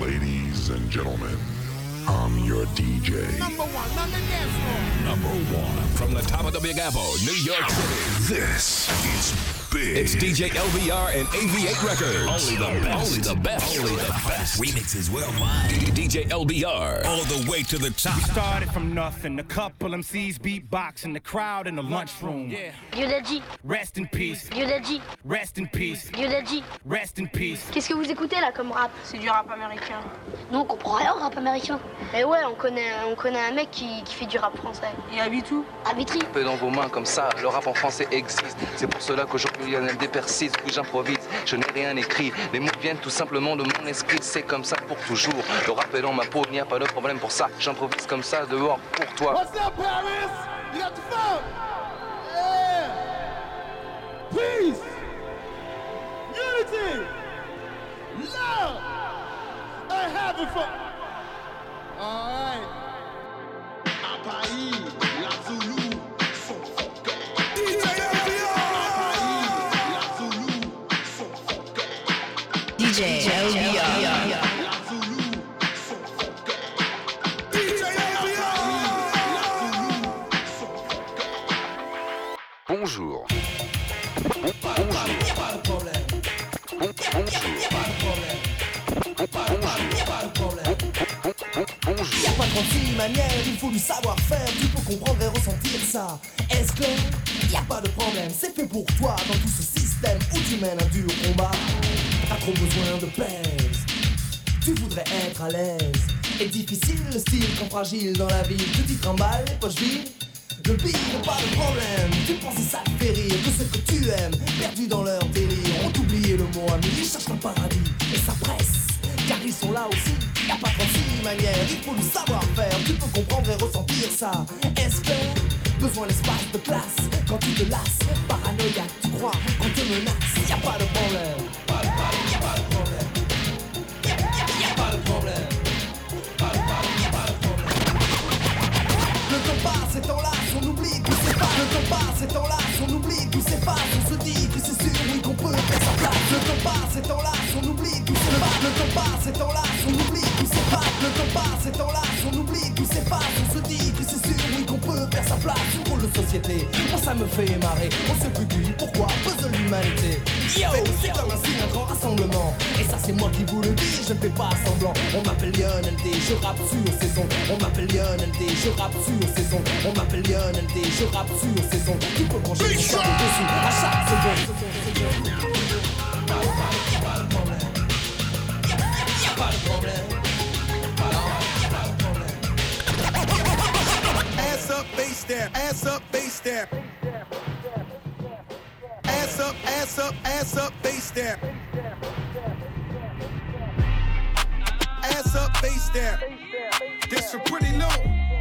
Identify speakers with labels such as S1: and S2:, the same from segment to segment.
S1: Ladies and gentlemen, I'm your DJ.
S2: Number one on the dance floor.
S3: Number one from the top of the Big Apple, New York City.
S1: This is big.
S3: It's DJ LBR and AV8 Records. Only the best. Only the best. Only the best.
S4: Remixes worldwide.
S3: DJ LBR.
S4: All the way to the top.
S5: We started from nothing. A couple MCs beatboxing, the crowd in the lunchroom. Yeah.
S6: Dit,
S5: Rest in peace.
S6: Dit,
S5: Rest in peace.
S6: Dit.
S5: Rest in peace.
S6: Qu'est-ce que vous écoutez là comme rap?
S7: C'est du rap américain.
S6: Non, on comprend rien au rap américain. Mais ouais, on connaît, on connaît un mec qui, qui fait du rap français.
S7: Et habite où
S6: À Vitry.
S8: peu dans vos mains comme ça, le rap en français existe. C'est pour cela qu'aujourd'hui Lionel dépersise, puis j'improvise. Je n'ai rien écrit, les mots viennent tout simplement de mon esprit, c'est comme ça pour toujours. Le rap dans ma peau, il n'y a pas de problème pour ça. J'improvise comme ça dehors pour toi.
S2: What's up, Paris? You got the phone? Yeah. Peace. Unity. Love. And having fun. All. À Paris, la sont fuckers.
S8: Bonjour. Bon- bonjour. Bon- bonjour. Bon- bonjour.
S9: Y'a pas 36 manières, il faut du savoir-faire, tu peux comprendre et ressentir ça. Est-ce clair Y'a pas de problème, c'est fait pour toi dans tout ce système où tu mènes un dur combat. T'as trop besoin de pèse, tu voudrais être à l'aise. Et difficile le style quand fragile dans la ville, tu t'y trimbales les poches vides. Le pire, pas de problème, tu penses que ça te fait rire, que ce que tu aimes, perdu dans leur délire, ont oublié le mot ami, ils cherchent un paradis, et ça presse, car ils sont là aussi, y'a pas 36 manières, il faut du savoir-faire, tu peux comprendre et ressentir ça. Est-ce que besoin d'espace, de place, quand tu te lasses, paranoïaque, tu crois qu'on te menace, y'a pas de problème, passe et t'enlace, on oublie tout pas. Le temps passe et t'enlace, on oublie tout pas. On se dit que c'est sûr, oui qu'on peut faire sa place. Le temps passe et t'enlace, on oublie tout pas. Le temps passe et t'enlace, on oublie tout pas. Le temps passe et t'enlace, on oublie tout pas. On se dit que c'est sûr, peut faire sa place Un rôle de société, moi ça me fait marrer. On se plus dit pourquoi, puzzle l'humanité. Yo, c'est comme un signe, un grand rassemblement. Et ça c'est moi qui vous le dis, je ne fais pas semblant. On m'appelle Lionel D, je rappe sur saison On m'appelle Lionel D, je rappe sur saison On m'appelle Lionel D, je rappe sur saison Tu peux brancher ton dessus à chaque seconde
S2: Bass step. Ass up, bass step. Ass up, ass up, ass up, bass step. Ass up, bass step. This for pretty low.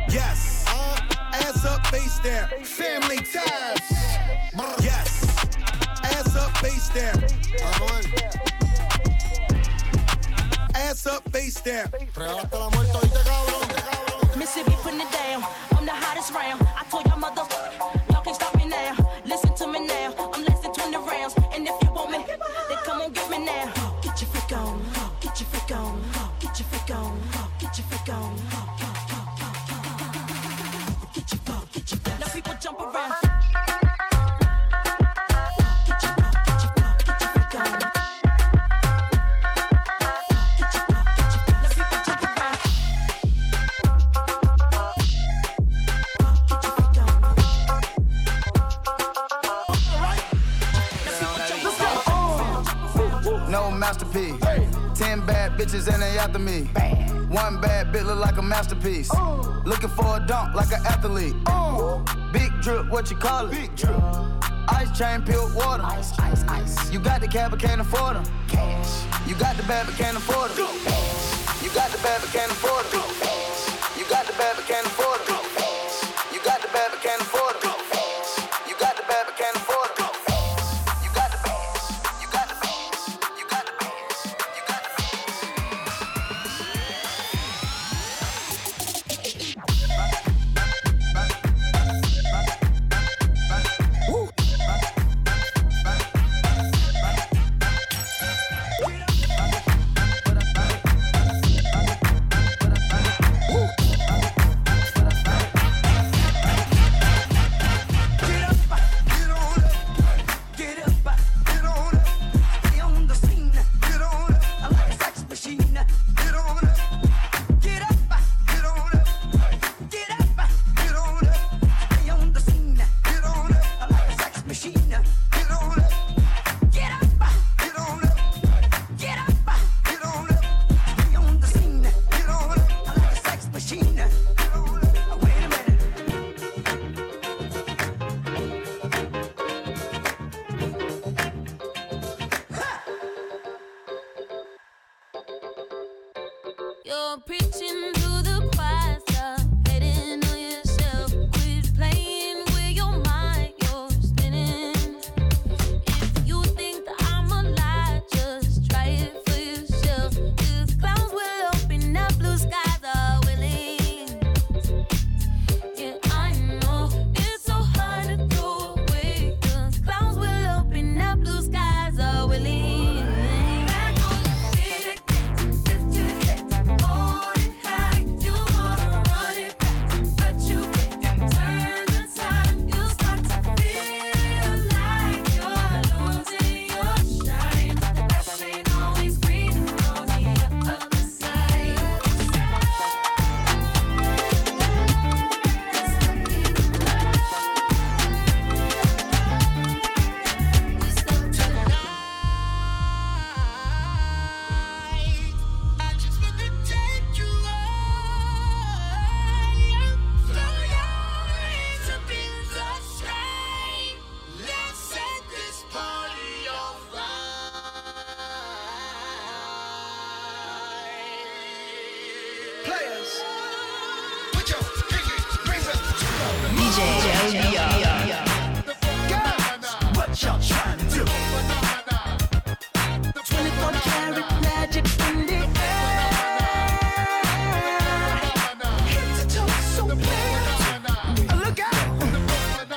S2: Yes. Ass up, bass step. Family ties. Yes. Ass up, bass step. Ass up, bass step.
S7: Mississippi putting it down. I'm the hottest round. I told y'all mother, y'all can't stop me now. Listen to me now. Like a. Looking for a dunk like an athlete. Big drip, what you call it? Big drip. Ice chain, pure water. Ice, ice, ice. You got the cab but can't afford them. Cash. You got the bad but can't afford them. You got the bad but can't afford them.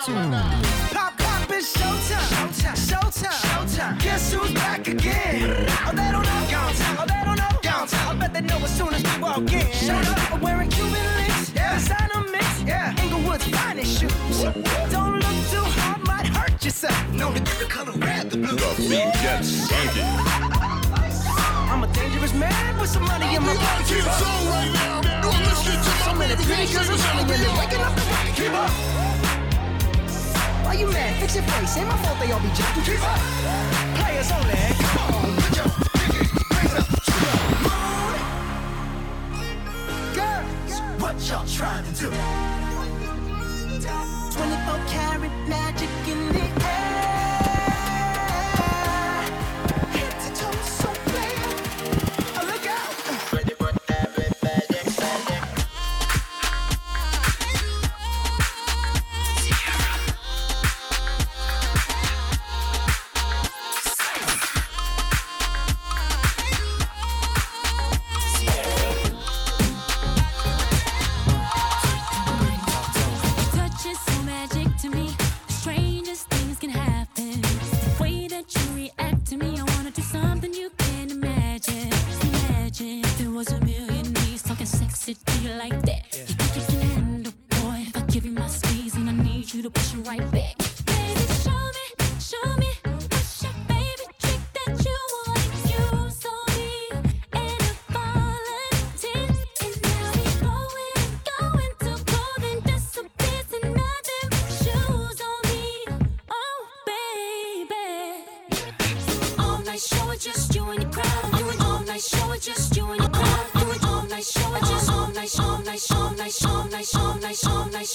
S7: Pop, pop, it's showtime. Showtime. Showtime. Guess who's back again? Oh, they don't know. Oh, they don't know. I bet
S10: they know as soon as we walk in. Shut up. I'm wearing Cuban links. Yeah. Designer mix. Yeah. Inglewood's finest shoes. Don't look too hard, might hurt yourself. The color red, the blue. The beat gets funky. I'm a dangerous man with some money in my pocket. Right now. I'm I'm why you mad? Fix your face. Ain't my fault they all be jacking. Keep up. Players only. Come on, put your pinky up to the moon. Girls, what y'all trying to do? 24 karat magic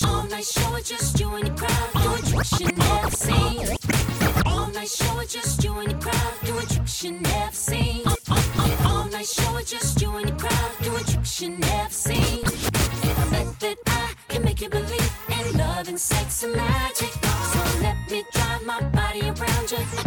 S10: all night show, just you and your crowd. Do it you never seen. All night show, just you and your crowd. Do it you never seen. All night show, just you and your crowd. Do it you never seen. Think that I can make you believe
S11: in love and sex and magic. So let me drive my body around you.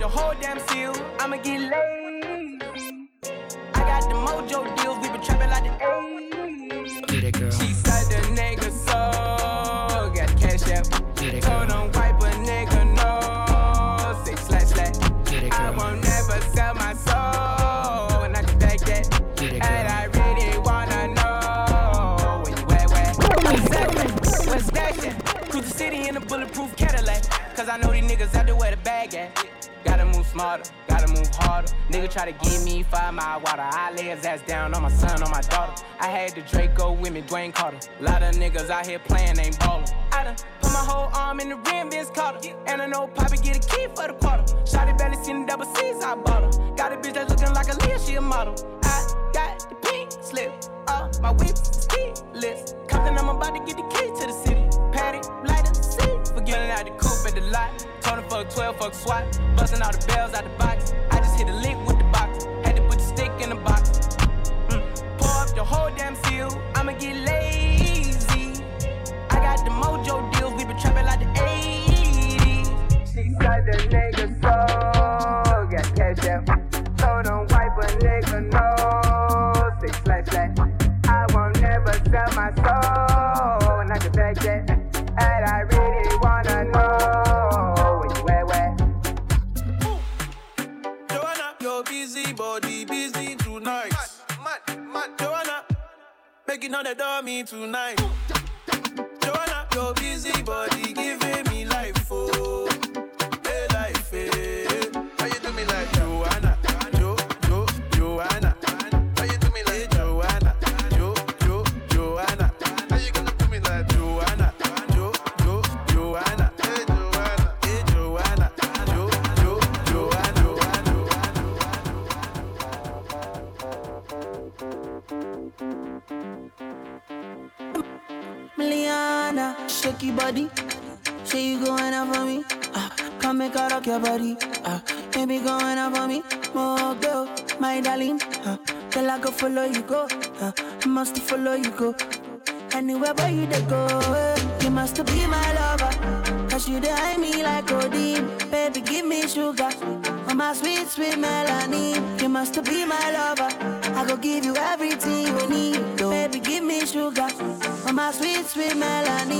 S10: the whole
S12: damn seal. I'ma get laid. I got the mojo deals, we been trapping like the 80s. She said the nigga so got cash out. Told him smarter, gotta move harder. Nigga try to give me five mile water. I lay his ass down on my son, on my daughter. I had the Draco with me, Dwayne Carter. Lot of niggas out here playing, ain't ballin'. I done put my whole arm in the rim, Vince Carter. And I know Poppy get a key for the quarter. Shotty barely seen the double C's, I bought her. Got a bitch that's looking like a Leo, she a model. I got the pink slip, uh, my whip, keyless. list. Compton, I'm about to get the key. Fuck 12, fuck SWAT. Busting all the bells out the box. I just hit a lick with the box. Had to put the stick in the box. Mm. Pour up the whole damn seal. I'ma get lazy. I got the mojo deals.
S13: All the dummy tonight. Joanna, your busy body giving me
S14: follow you go. Uh, must follow you go. Anywhere where you go, eh, you must be my lover. Cause you eye me like codeine. Baby, give me sugar. Oh, my sweet, sweet Melanie. You must be my lover. I go give you everything you need. Baby, give me sugar. Oh, my sweet, sweet melanin.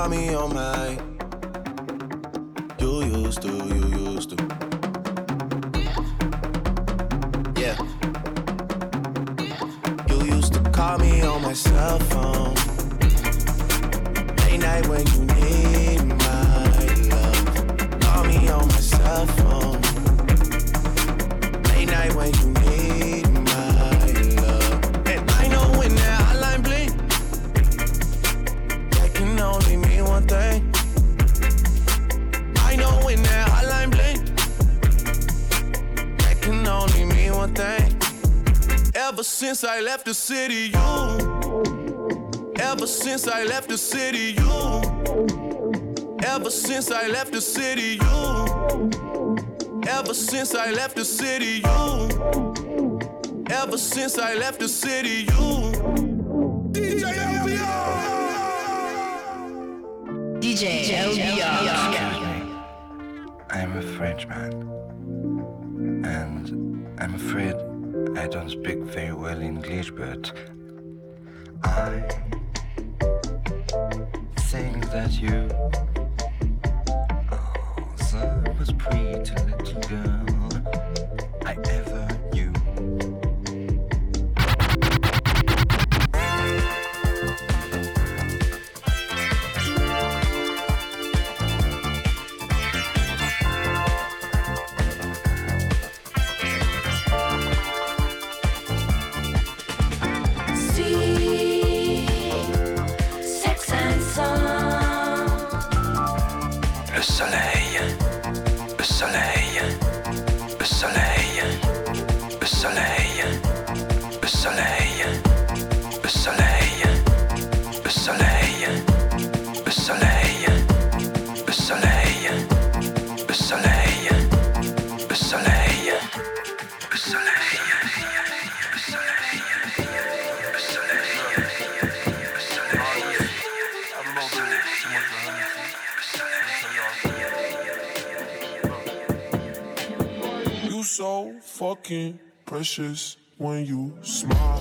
S15: Call me on my. I left the city, you. Ever since I left the city, you. Ever since I left the city, you. Ever since I left the city, you. Ever since I left the city, you. DJ
S16: DJ LBR.
S17: I'm a Frenchman, and I'm afraid I don't speak very well English, but I think that you are the most pretty little girl
S18: so fucking precious when you smile.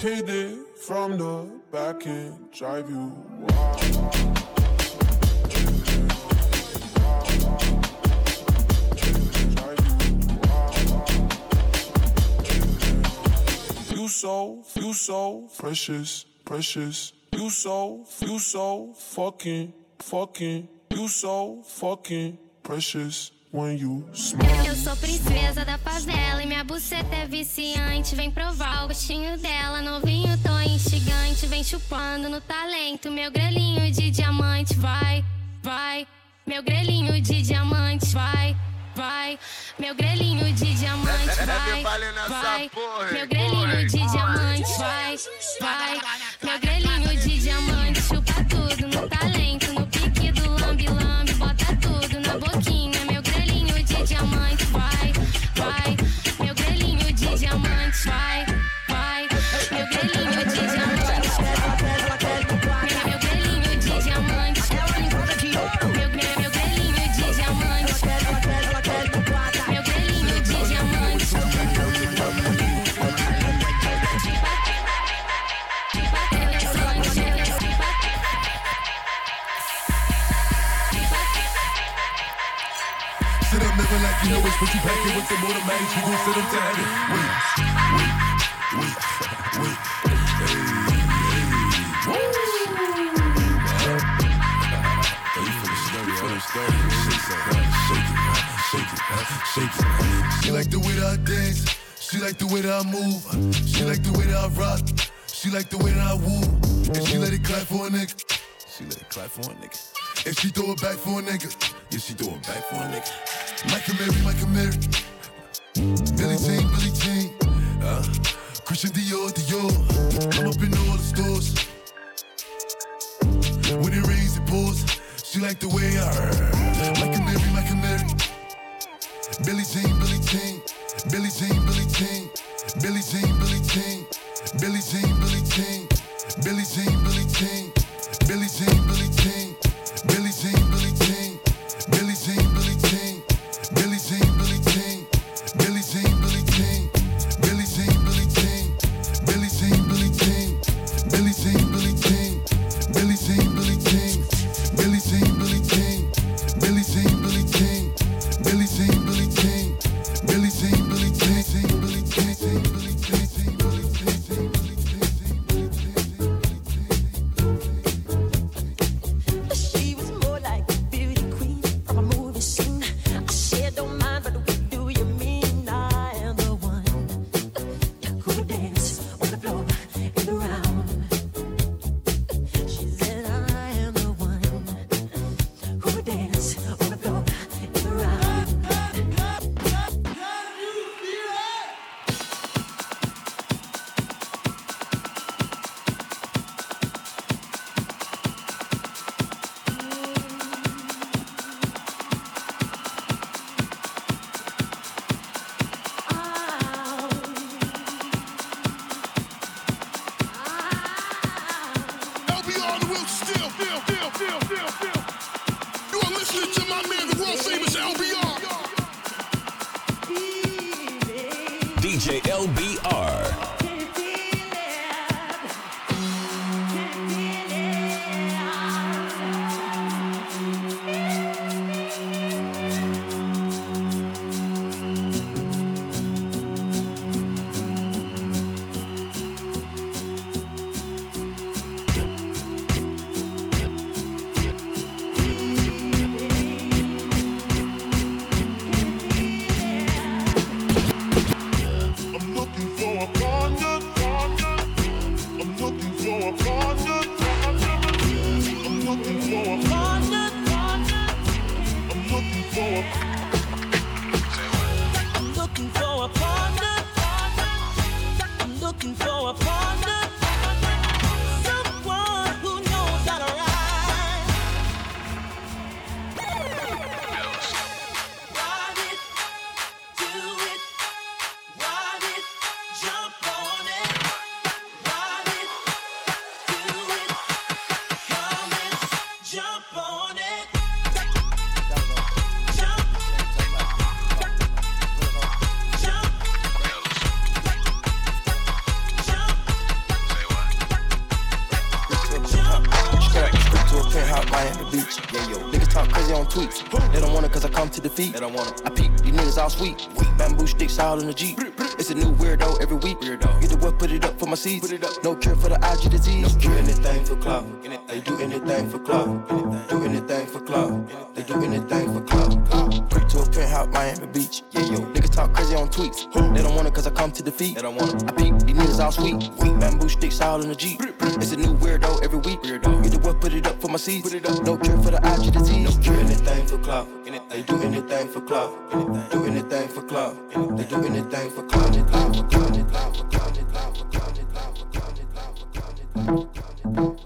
S18: Hit it from the back and drive you wild. You so, you so precious, precious. You so, you so fucking, fucking. You so fucking precious when you smile.
S19: Eu sou princesa da favela e minha buceta é viciante. Vem provar o gostinho dela, novinho, tô instigante. Vem chupando no talento, meu grelhinho de diamante. Vai, vai, meu grelhinho de diamante. Vai, vai, meu grelhinho de diamante. Vai, vai, meu grelhinho de diamante. Vai, vai, meu grelhinho de diamante. Chupa tudo no talento, no pique do lambe-lambe. Bota tudo na boquinha, meu grelhinho de diamante. Vai, vai, meu grelhinho de diamante. Vai,
S18: like you pack it with the automatics. You gon' sit them tagging. Wait, wait, wait, wait. Hey, hey. Woo! Oh, you feeling sturdy, feeling sturdy. Shake it, shake it, shake it, shake it. She like the way that I dance. She like the way that I move. She like the way that I rock. She like the way that I woo. And she let it clap for a nigga. She let it clap for a nigga. And she throw it back for a nigga. Yeah, she throw it back for a nigga. Michael Mary, Michael Mary. Billy Jean, Billy Jean. Uh, Christian Dior, Dior. I'm up in all the stores. When it rains, it pours. She like the way I Michael Mary, Michael Mary. Billy Jean. Billy Jean, Billy Jean. Billy Jean, Billy Jean. Billy Jean, Billy Jean.
S7: Don't
S20: want it. I peep, these niggas all sweet. Weak bamboo sticks all in the Jeep. It's a new weirdo every week. Weirdo. Get the what, put it up for my seeds. Put it up. No cure for the IG disease. No cure anything for clout. They do anything for clout. Do anything for clout. They do anything for clout. Creep to a penthouse, Miami Beach. Yeah, yo. Niggas talk crazy on tweets. They don't want it cause I come to defeat. They don't want it. I peep, these niggas all sweet. Weak bamboo sticks all in the Jeep. It's a new weirdo every week. Weirdo. Get the my seeds. No cure for the IG disease. No cure anything for clout. They do anything for clout. Do anything for clout. They do anything for clout. Anything for clout. Anything for clout. Anything for clout. Anything for clout.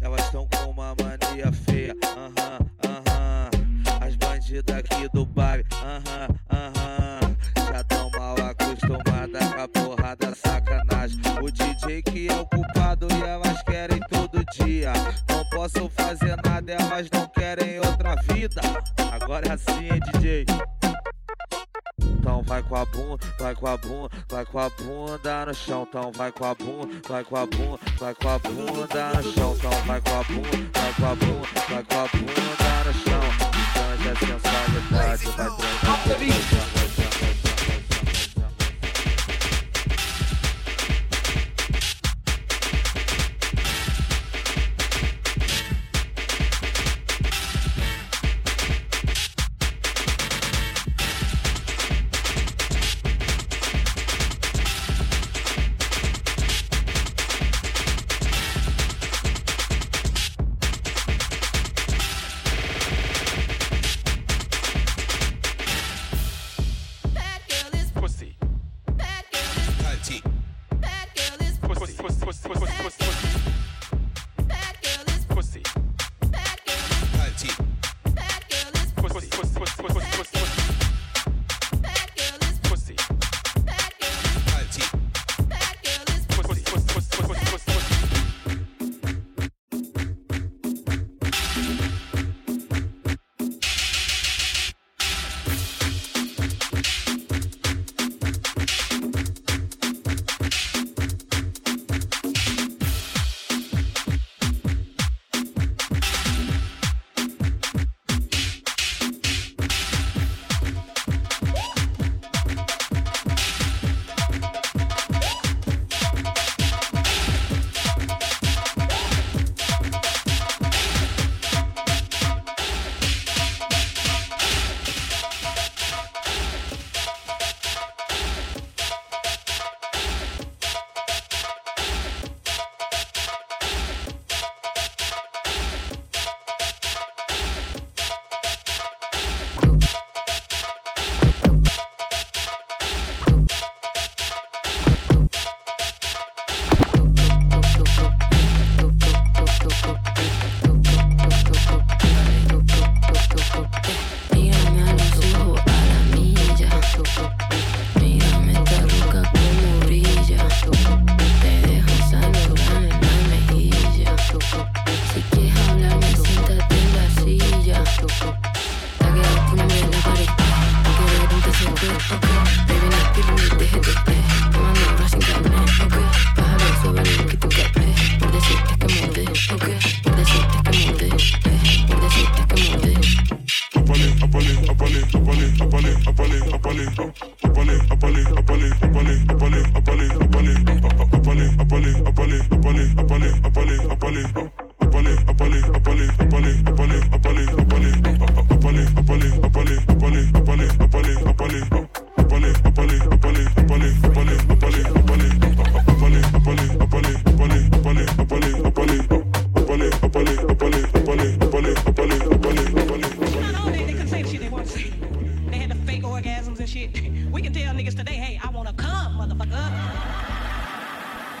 S21: Elas estão
S22: com uma mania feia, aham, aham. Bunda, vai com a bunda, vai com a bunda no chão. Então vai com a bunda, vai com a bunda, vai com a bunda no chão. Então vai com a bunda, vai com a bunda, vai com a bunda no chão. Ganja sensualidade, vai transar.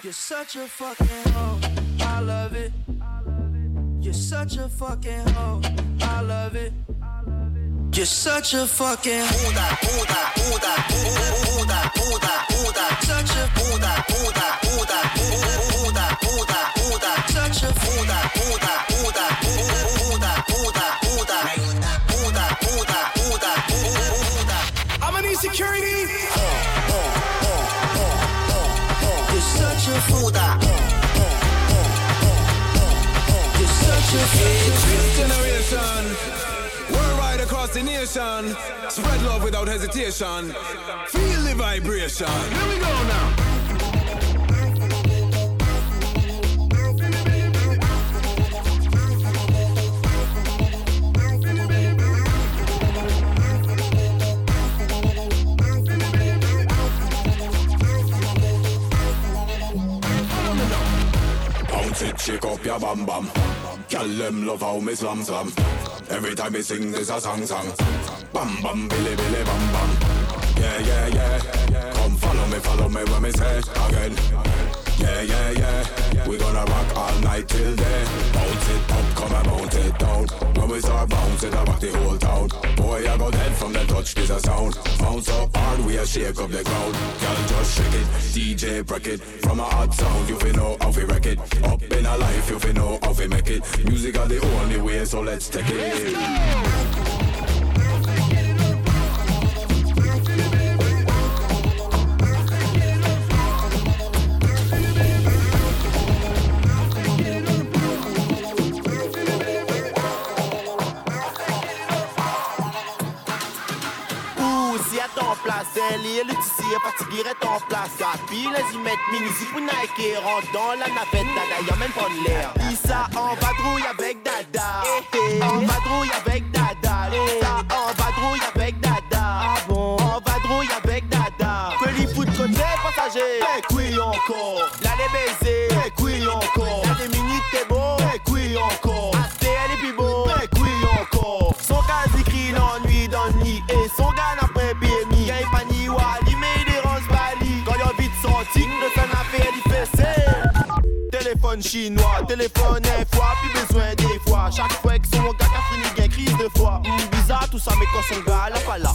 S23: You're such a fucking hoe. I love it. You're such a fucking hoe. I love it. You're such a fucking Buda, Buda, Buda, Buda, Buda, Buda, such a Buda, Buda, Buda, Buda, Buda, Buda, such a Buda, Buda, Buda, Buda, Buda, Buda, Buda, Buda, Buda, Buda.
S24: I'm gonna need
S25: generation, worldwide across the nation, spread love without hesitation. Feel the vibration. Here we go now.
S26: Bounce it, shake up your bam bam. Girl, them love how me slam slam. Every time me sing, this a song song. Bam bam, billy billy bam bam. Yeah yeah yeah. Come follow me, follow me when me say again. Yeah yeah yeah. We gonna rock all night till day. Bounce it up, come and bounce it down. When we start bouncing, I rock the whole town. Boy,
S27: a go dead from the touch, this a sound. Bounce up hard, we a shake up the ground. Girl, just shake it, DJ break it. From a hot sound, you fi know how fi wreck it. Up in a life, you fi know how fi make it. Music are the only way, so let's take it.
S28: Ou place, elle le tissu est fatigué, reste en place. Puis les y mettre mini pour Nike, rentre dans la navette, dada, y'a même pas de l'air. Issa en vadrouille avec dada. En vadrouille avec dada. Issa en vadrouille avec dada. Ah bon? En vadrouille avec dada. Que fout de côté, passager. Eh oui encore. Là les Téléphone chinois, téléphone un fois, plus besoin des fois. Chaque fois que son gars a fini, gagne crise de foi. Hum, bizarre tout ça, mais quand son gars là pas là.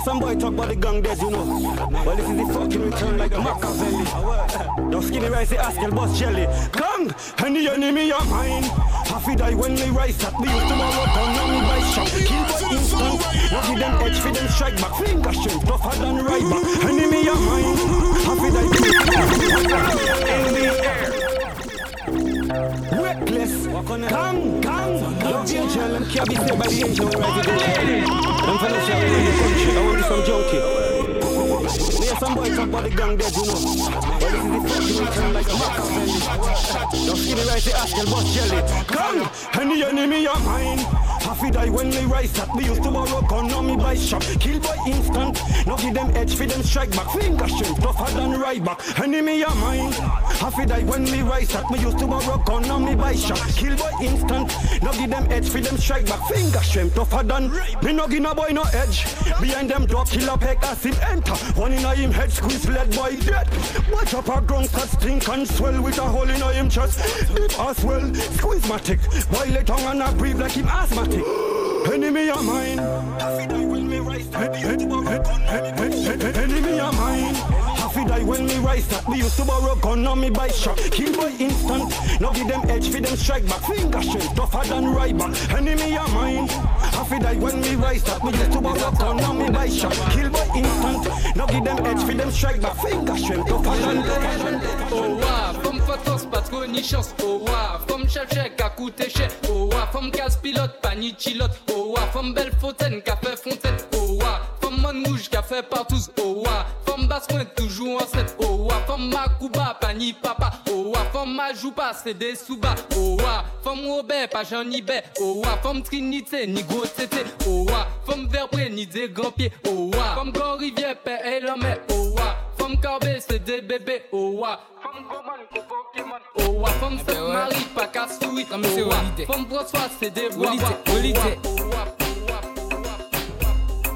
S29: Hear some boy talk about the gang dead, you know. But this is the fucking return like Machiavelli. Don't skinny rice, the Askel boss jelly. Gang, and the enemy of mine. Happy die when we rise up. We used to borrow gun on me by shot. Kill for instant. Now give them edge for them strike back. Finger strength, tougher than right back. Enemy of mine. Happy die. In the air. Reckless, gang, gang. Love the country, I want to. Me like a the Askel boss jelly. Gang, and the enemy of mine. Happy die when we rise up. We used to borrow gun on me by shop. Kill by instant. Now give them edge for them strike back. Finger strength tougher than right back. Enemy of mine. Happy die when we rise up. We used to borrow gun on me by shop. Kill instant. Now give them edge for them strike back. Finger strength tougher than. Me no give no boy no edge. Behind them drop killer peck as him enter. One in a him head squeeze led by dead. Watch up a ground cut stink and swell with a hole in a him chest. Deep as well. Squeeze my tick. Boil it tongue and I breathe like him asthmatic. Enemy of mine. Enemy of mine. Die when me rise up. We used to borrow gun on me by shot. Kill by instant. Now give them edge for them strike back. Finger strength tougher than right back. Enemy of mine. Happy die when me rise up. We used to borrow gun on me by shot. Kill by instant. Now give them edge for them strike back. Finger strength tougher than
S30: Oh wa, femme fatance, pas trop ni chance. Oh wa, femme chef chèque à coûter cher. Oh wa, femme casse pilote, pas ni chilote. Oh wa, femme belle fontaine, café fontaine. Oh wa, femme man rouge, café partout. Oh wa, femme basse point toujours en set. Oh wa, femme Makuba, pas ni papa. Oh wa, femme Majouba, c'est des sous-bas. Oh wa, femme Robert, pas Jean ni bé. Oh wa, femme Trinité, ni gros tété. Oh wa, femme Verbré, ni des grands pieds. Oh wa, femme Grand Rivière, père et l'homme. Oh wa, femme Corbet, c'est des bébés. Oh wa, femme Goman, Pokémon. Oh wa, femme Sainte Marie, pas casse-souris. Oh wa, femme François, c'est des Oh
S31: Walide.
S30: oh wa,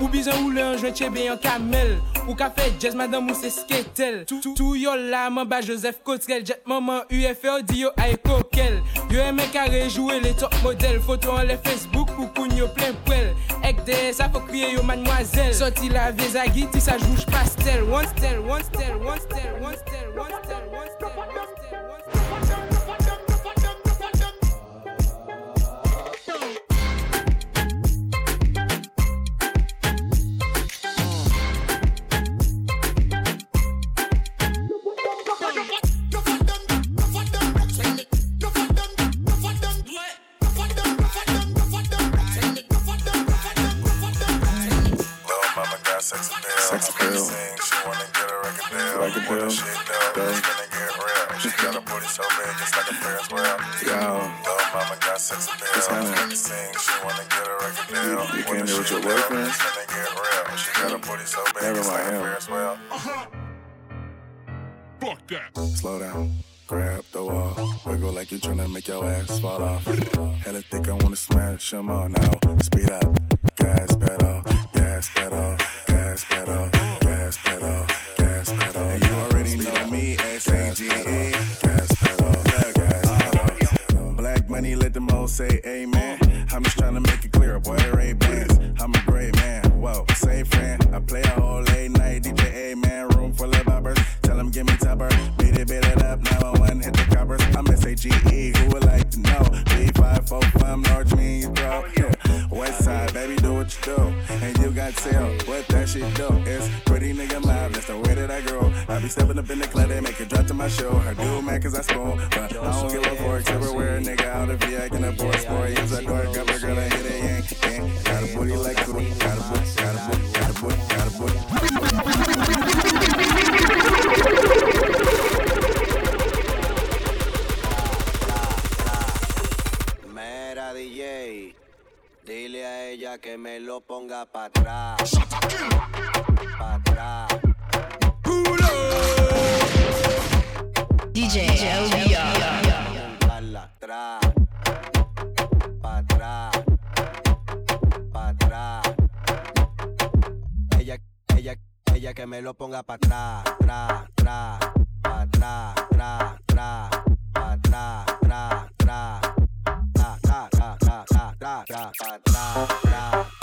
S32: Ou bizan ou le an jwen chebe yon kamel. Ou ka fe jazz madame ou se sketel. Tou yo la man ba Joseph Cotrel Jet maman UFO di yo ay kokel. Yo eme kare rejouwe le top model. Foto an le Facebook pou koun yo plen pwel Ek de sa fo kriye yo mademoiselle. Soti la vie zagi ti sa jouj pastel. One stel, one stel, one stel, one stel, one stel, one stel.
S33: got sex appeal. It's happening. She wanna get you with your boyfriend? Finna. She got a so Never it's like uh-huh.
S34: Fuck that.
S33: Slow down. Grab the wall, wiggle like you tryna make your ass fall off. Hella thick, I wanna smash them all now. Speed up, gas pedal, gas pedal, gas pedal, gas pedal, gas pedal. And you already know me, S A G E. them all say amen. I'm just trying to make it clear, boy, There ain't bands. I'm a great man, whoa, same friend. I play a whole late night DJ, amen. Room full of boppers, tell them give me topper. Beat it, beat it up, 911, hit the coppers. I'm S-A-G-E, who would like to know? B545, large me, bro. Yeah. West side, baby, do what you do. And you got tail. what that shit do. It's pretty nigga live, that's the way that I grow. I be stepping up in the club, they make it drop to my show. I do man, cause I spoon. But I don't give a fork, everywhere a nigga out of VI can afford sport. Use a door, got my girl, I hit a yank. Got a booty like Kudu. Got a booty, got a booty, got a booty, got a booty.
S35: Dile a ella que me lo ponga para atrás. Para atrás.
S36: DJ
S35: Para atrás. Para atrás. Para atrás. Ella, ella, ella que me lo ponga para atrás. Tra, tra. Para atrás, tra, tra. Para atrás, tra, tra.
S37: ta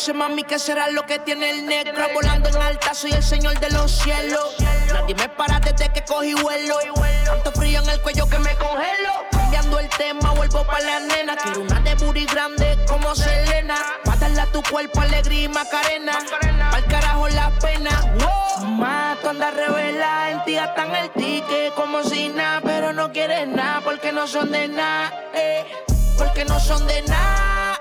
S37: dice mami que será lo que tiene el negro volando en alta soy el señor de los cielos. Nadie me para desde que cogí vuelo. Tanto frío en el cuello que me congelo. Cambiando el tema vuelvo pa la nena. Quiero una de booty grande como Selena. Pa darle a tu cuerpo alegría y macarena. Pa'l carajo la pena. Mato anda revela en ti gastan el ticket como si nada pero no quieres nada porque no son de nada eh, porque no son de nada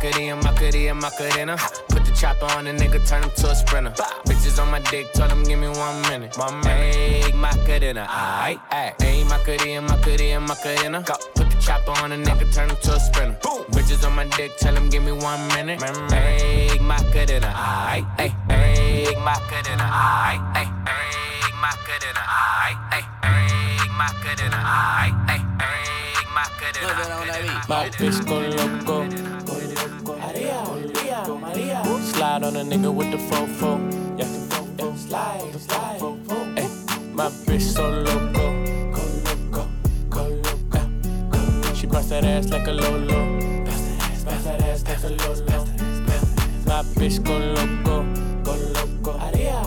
S38: Macarena, Macarena, Macarena. Put the chopper on the nigga, turn him to a sprinter. Bitches on my dick, told him give me one minute. One minute. Macarena, aight, aight. Hey, Macarena, Macarena, Macarena. Put the chopper on the nigga, turn him to a sprinter. Bitches on my dick, tell him give me one minute. Hey, Macarena, aight, aight. Hey, Macarena, aight, aight. Hey, Macarena, aight, aight. Hey, Macarena, aight, aight. Hey, Macarena.
S39: My bitch go loco. Slide on a nigga with the fofo. Yeah. yeah. Slide, slide. Ay, my bitch so loco. Go loco, go loco. She bust that ass like a lolo. Bust that ass like a lolo. My bitch go loco, go loco. Maria,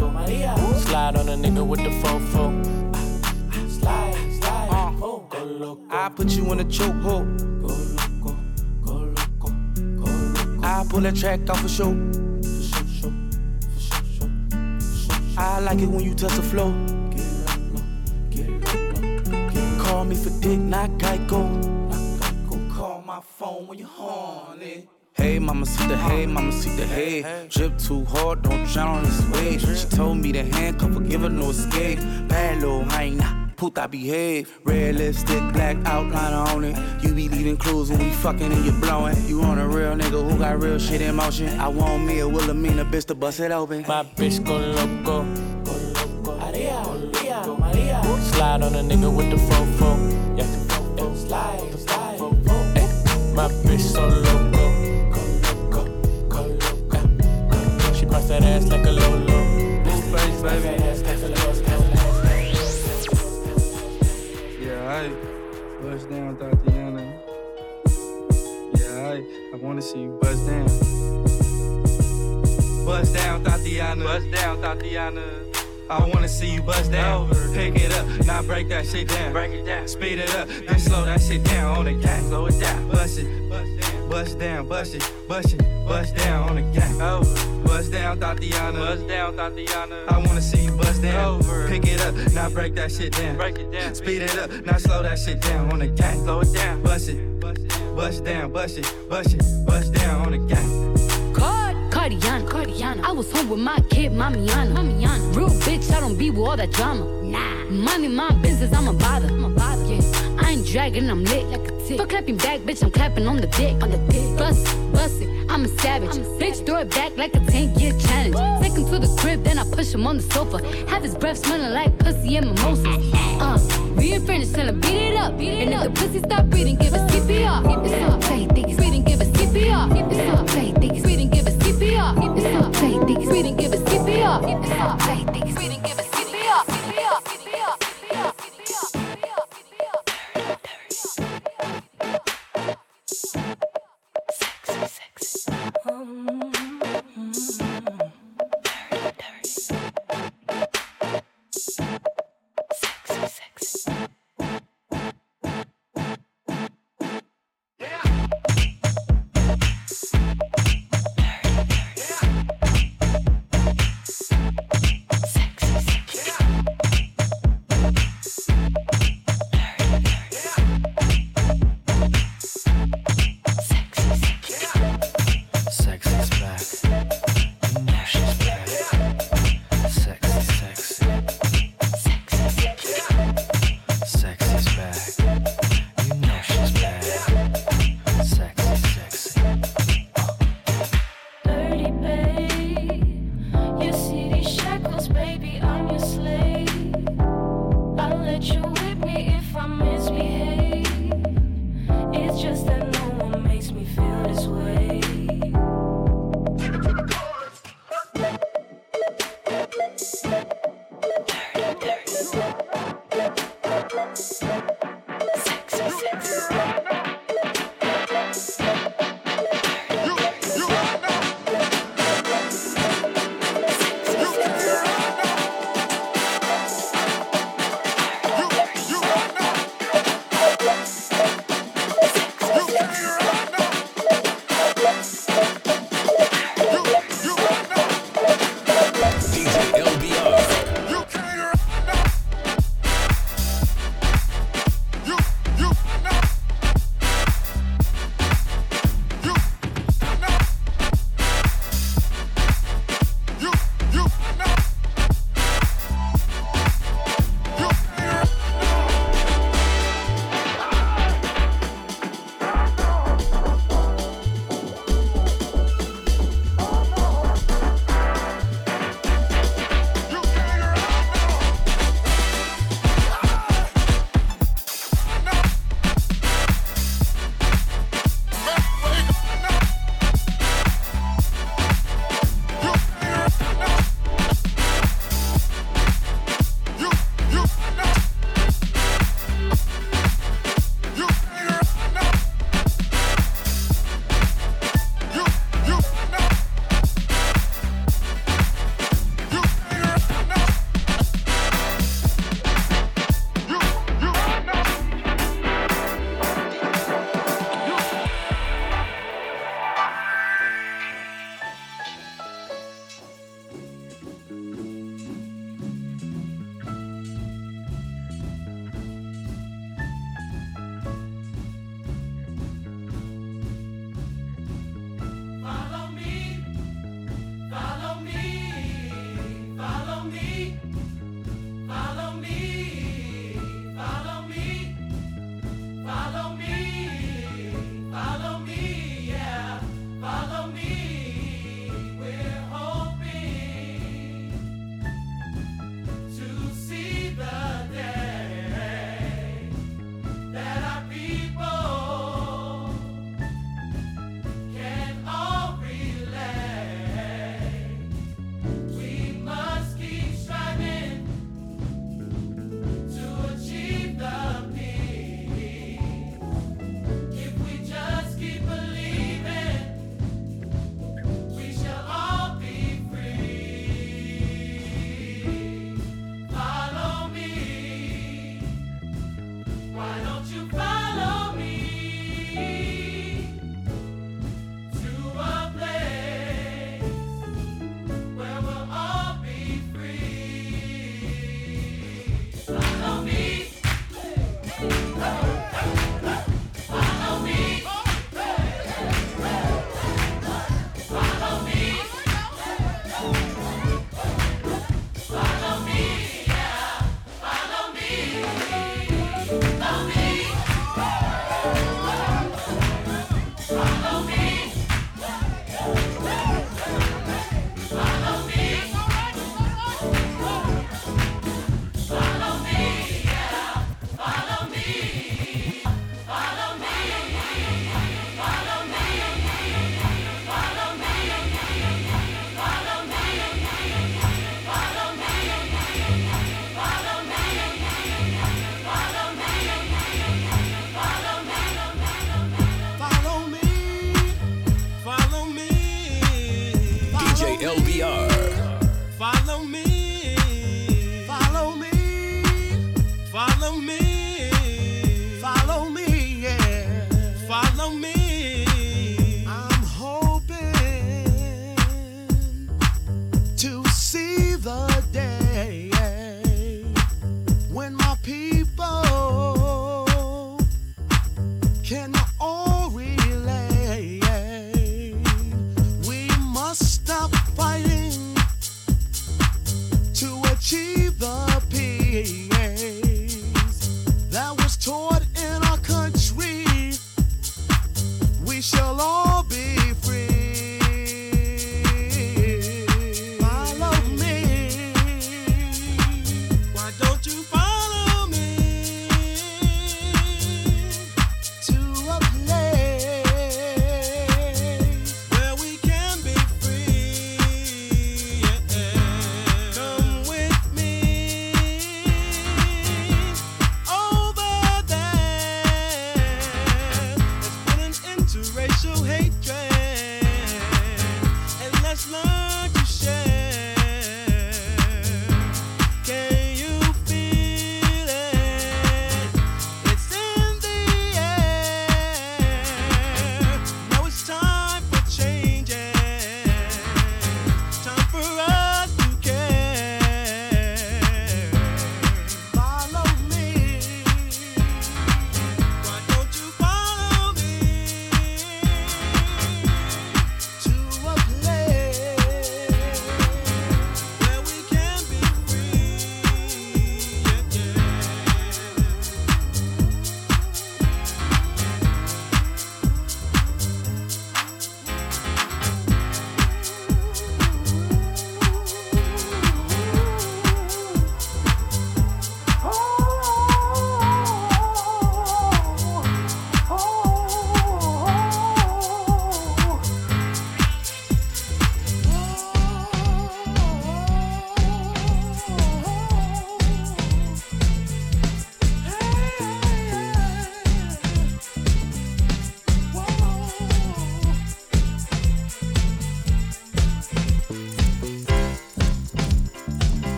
S39: Maria. Slide on a nigga with the fofo. Slide, slide. Oh, go loco.
S23: I put you in a chokehold. I pull that track off for show. I like it when you touch the floor. Call me for dick, not Geico. Call my phone when you're horny. Hey, mama, see the hey, mama, see the hey. Drip too hard, don't drown on this wave. She told me to handcuff her, give her no escape. Bad little hyena, puta behave. Red lipstick, black outliner on it. You be leaving clues when we fucking and you blowing. You on a real nigga who got real shit in motion. I want me a Wilhelmina bitch to bust it open.
S39: My bitch go loco. Maria, Maria, Maria. Slide on a nigga with the fofo. Yeah. yeah. Slide, slide. Ay, my bitch so loco. She bust that ass like a lolo. Blueface, baby.
S23: Down, Thotiana. Yeah, I I wanna see you bust down. Bust down, Thotiana. Bust down, Thotiana. I wanna see you bust down. Pick it up, now break that shit down. Break it down. Speed it up, then slow that shit down on the gang. Slow it down. Bust it, bust down, bust it, bust it, bust down on the gang. Bust down, Thotiana. Bust down, Thotiana. I wanna see you bust down. Over. Pick it up, now break that shit down. Break it down. Speed it up, now slow that shit down on the gang. Slow it down. Bust it, bust down, bust it, bust it, bust down on the gang.
S40: Card, Cardiana, Cardiana. I was home with my kid, Mamiana. Mamiana. Real bitch, I don't be with all that drama. Nah. Money, my business, I'm a bother. I'm a bother. Yeah. I ain't dragging, I'm lit like a tick. For clapping back, bitch, I'm clapping on the dick. On the dick. Bust it, bust it, I'm a savage. Bitch, throw it back like a 10 year challenge. Take him to the crib, then I push him on the sofa. Have his breath smelling like pussy and mimosas. Uh, we in French, tell him beat it up. and if the pussy stop breathing, give us ah. keep it CPR. It's up, say, think it's breathing, give it CPR. It's up, say, think it's breathing, give it CPR. It's up, say, think it's breathing, give us, keep it CPR. Up, say, think it's breathing, give
S11: ah.
S41: it